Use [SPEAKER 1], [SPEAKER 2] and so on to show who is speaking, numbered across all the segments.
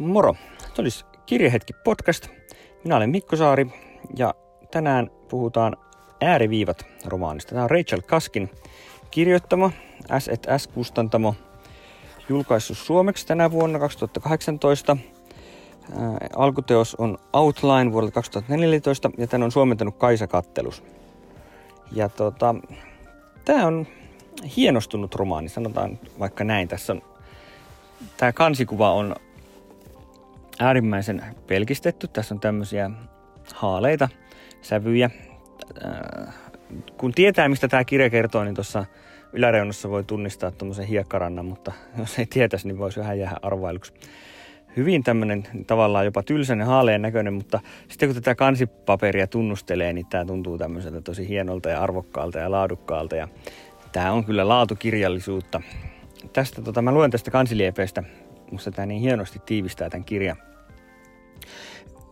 [SPEAKER 1] Moro! Se olisi Kirjehetki podcast. Minä olen Mikko Saari ja tänään puhutaan Ääriviivat romaanista. Tämä on Rachel Kaskin kirjoittama S&S-kustantamo julkaissut suomeksi tänä vuonna 2018. Ää, alkuteos on Outline vuodelta 2014 ja tämän on suomentanut Kaisa Kattelus. Ja tota, tämä on hienostunut romaani, sanotaan vaikka näin. Tässä on, tämä kansikuva on äärimmäisen pelkistetty. Tässä on tämmöisiä haaleita sävyjä. Äh, kun tietää, mistä tämä kirja kertoo, niin tuossa yläreunassa voi tunnistaa tuommoisen hiekkarannan, mutta jos ei tietäisi, niin voisi vähän jäädä arvailuksi. Hyvin tämmöinen tavallaan jopa tylsänen haaleen näköinen, mutta sitten kun tätä kansipaperia tunnustelee, niin tämä tuntuu tämmöiseltä tosi hienolta ja arvokkaalta ja laadukkaalta. Ja tämä on kyllä laatukirjallisuutta. Tästä, tota, mä luen tästä kansiliepeestä, musta tämä niin hienosti tiivistää tämän kirjan.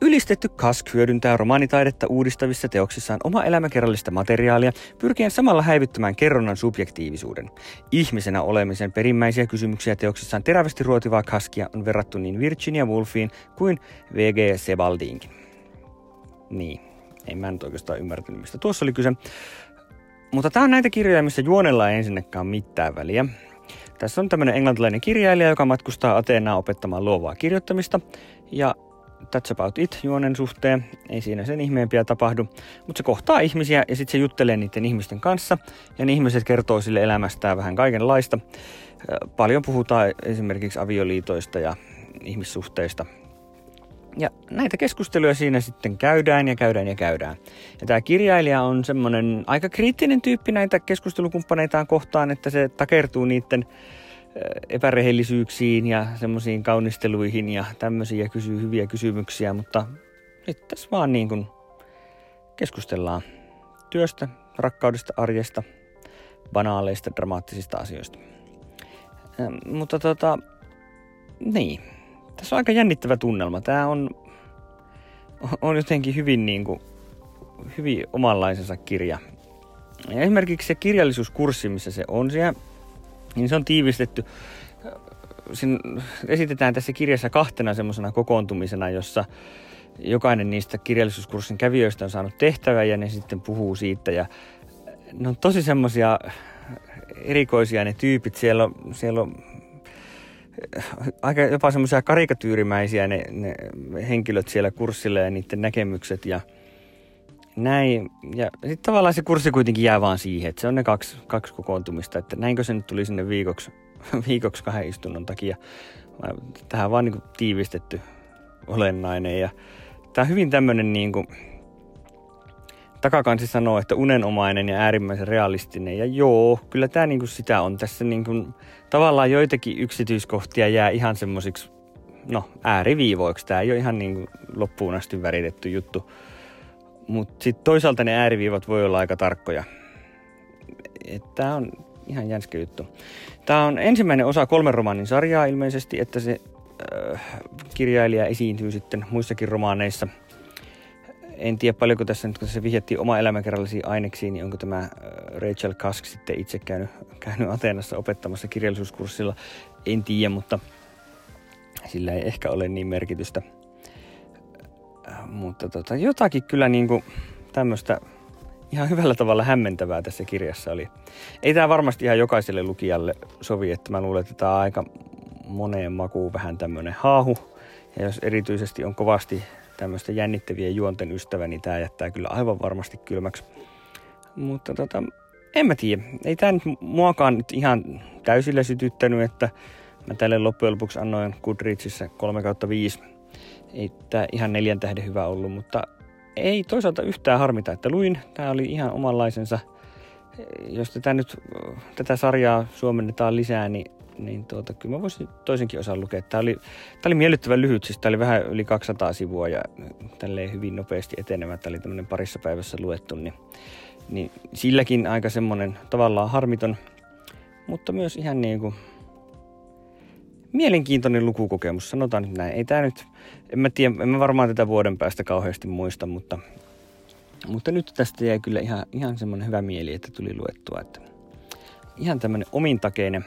[SPEAKER 1] Ylistetty Kask hyödyntää romaanitaidetta uudistavissa teoksissaan oma elämäkerrallista materiaalia, pyrkien samalla häivyttämään kerronnan subjektiivisuuden. Ihmisenä olemisen perimmäisiä kysymyksiä teoksissaan terävästi ruotivaa Kaskia on verrattu niin Virginia Woolfiin kuin V.G. Sebaldiinkin. Niin, ei mä nyt oikeastaan ymmärtänyt, mistä tuossa oli kyse. Mutta tämä on näitä kirjoja, missä juonella ei ensinnäkään mitään väliä. Tässä on tämmöinen englantilainen kirjailija, joka matkustaa Ateenaa opettamaan luovaa kirjoittamista. Ja that's about it juonen suhteen. Ei siinä sen ihmeempiä tapahdu. Mutta se kohtaa ihmisiä ja sitten se juttelee niiden ihmisten kanssa. Ja ne ihmiset kertoo sille elämästään vähän kaikenlaista. Paljon puhutaan esimerkiksi avioliitoista ja ihmissuhteista. Ja näitä keskusteluja siinä sitten käydään ja käydään ja käydään. Ja tämä kirjailija on semmoinen aika kriittinen tyyppi näitä keskustelukumppaneitaan kohtaan, että se takertuu niiden epärehellisyyksiin ja semmoisiin kaunisteluihin ja tämmöisiä ja kysyy hyviä kysymyksiä, mutta nyt tässä vaan niin kuin keskustellaan työstä, rakkaudesta, arjesta, banaaleista, dramaattisista asioista. Ähm, mutta tota, niin, tässä on aika jännittävä tunnelma. Tämä on, on jotenkin hyvin, niin kuin, hyvin omanlaisensa kirja. Ja esimerkiksi se kirjallisuuskurssi, missä se on siellä niin se on tiivistetty. Siinä esitetään tässä kirjassa kahtena semmoisena kokoontumisena, jossa jokainen niistä kirjallisuuskurssin kävijöistä on saanut tehtävä ja ne sitten puhuu siitä. Ja ne on tosi semmoisia erikoisia ne tyypit. Siellä on, siellä on aika jopa semmoisia karikatyyrimäisiä ne, ne henkilöt siellä kurssilla ja niiden näkemykset ja näin. Ja sitten tavallaan se kurssi kuitenkin jää vaan siihen, että se on ne kaksi, kaksi kokoontumista, että näinkö se nyt tuli sinne viikoksi, viikoksi kahden istunnon takia. Tähän vaan niin tiivistetty olennainen ja tämä on hyvin tämmöinen niin kuin, takakansi sanoo, että unenomainen ja äärimmäisen realistinen. Ja joo, kyllä tämä niin kuin sitä on. Tässä niin kuin, tavallaan joitakin yksityiskohtia jää ihan semmoisiksi, no ääriviivoiksi. Tämä ei ole ihan niin kuin loppuun asti väritetty juttu. Mutta sitten toisaalta ne ääriviivat voi olla aika tarkkoja. Tämä on ihan jänskä juttu. Tämä on ensimmäinen osa kolmen romaanin sarjaa ilmeisesti, että se äh, kirjailija esiintyy sitten muissakin romaaneissa. En tiedä paljonko tässä nyt, kun se vihjattiin oma elämäkerrallisiin aineksiin, niin onko tämä äh, Rachel Kask sitten itse käynyt, käynyt Ateenassa opettamassa kirjallisuuskurssilla. En tiedä, mutta sillä ei ehkä ole niin merkitystä mutta tota, jotakin kyllä niin kuin tämmöistä ihan hyvällä tavalla hämmentävää tässä kirjassa oli. Ei tämä varmasti ihan jokaiselle lukijalle sovi, että mä luulen, että tämä aika moneen makuun vähän tämmöinen haahu. Ja jos erityisesti on kovasti tämmöistä jännittäviä juonten ystävä, niin tämä jättää kyllä aivan varmasti kylmäksi. Mutta tota, en mä tiedä. Ei tämä nyt muakaan nyt ihan täysillä sytyttänyt, että mä tälle loppujen lopuksi annoin Goodreadsissa 3 5 ei tämä ihan neljän tähden hyvä ollut, mutta ei toisaalta yhtään harmita, että luin. Tämä oli ihan omanlaisensa. Jos tätä nyt, tätä sarjaa suomennetaan lisää, niin, niin tuota, kyllä mä voisin toisenkin osan lukea. Tämä oli, tämä oli miellyttävän lyhyt, siis tämä oli vähän yli 200 sivua ja tälleen hyvin nopeasti etenemä. Tämä oli tämmöinen parissa päivässä luettu, niin, niin silläkin aika semmoinen tavallaan harmiton, mutta myös ihan niin kuin mielenkiintoinen lukukokemus, sanotaan nyt näin. Ei tämä nyt, en mä tiedä, en mä varmaan tätä vuoden päästä kauheasti muista, mutta, mutta nyt tästä jäi kyllä ihan, ihan semmoinen hyvä mieli, että tuli luettua. Että ihan tämmöinen omintakeinen,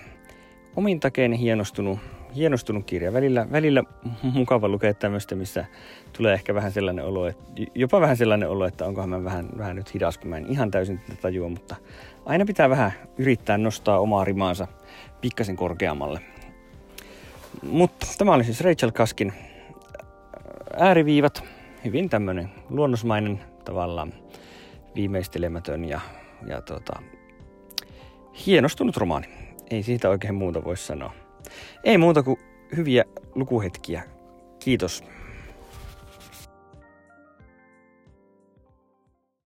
[SPEAKER 1] omintakeinen hienostunut hienostunut kirja. Välillä, välillä mukava lukea tämmöistä, missä tulee ehkä vähän sellainen olo, että, jopa vähän sellainen olo, että onkohan mä vähän, vähän nyt hidas, kun mä en ihan täysin tätä tajua, mutta aina pitää vähän yrittää nostaa omaa rimaansa pikkasen korkeammalle. Mutta tämä oli siis Rachel Kaskin ääriviivat, hyvin tämmöinen luonnosmainen tavallaan viimeistelemätön ja, ja tota, hienostunut romaani. Ei siitä oikein muuta voi sanoa. Ei muuta kuin hyviä lukuhetkiä. Kiitos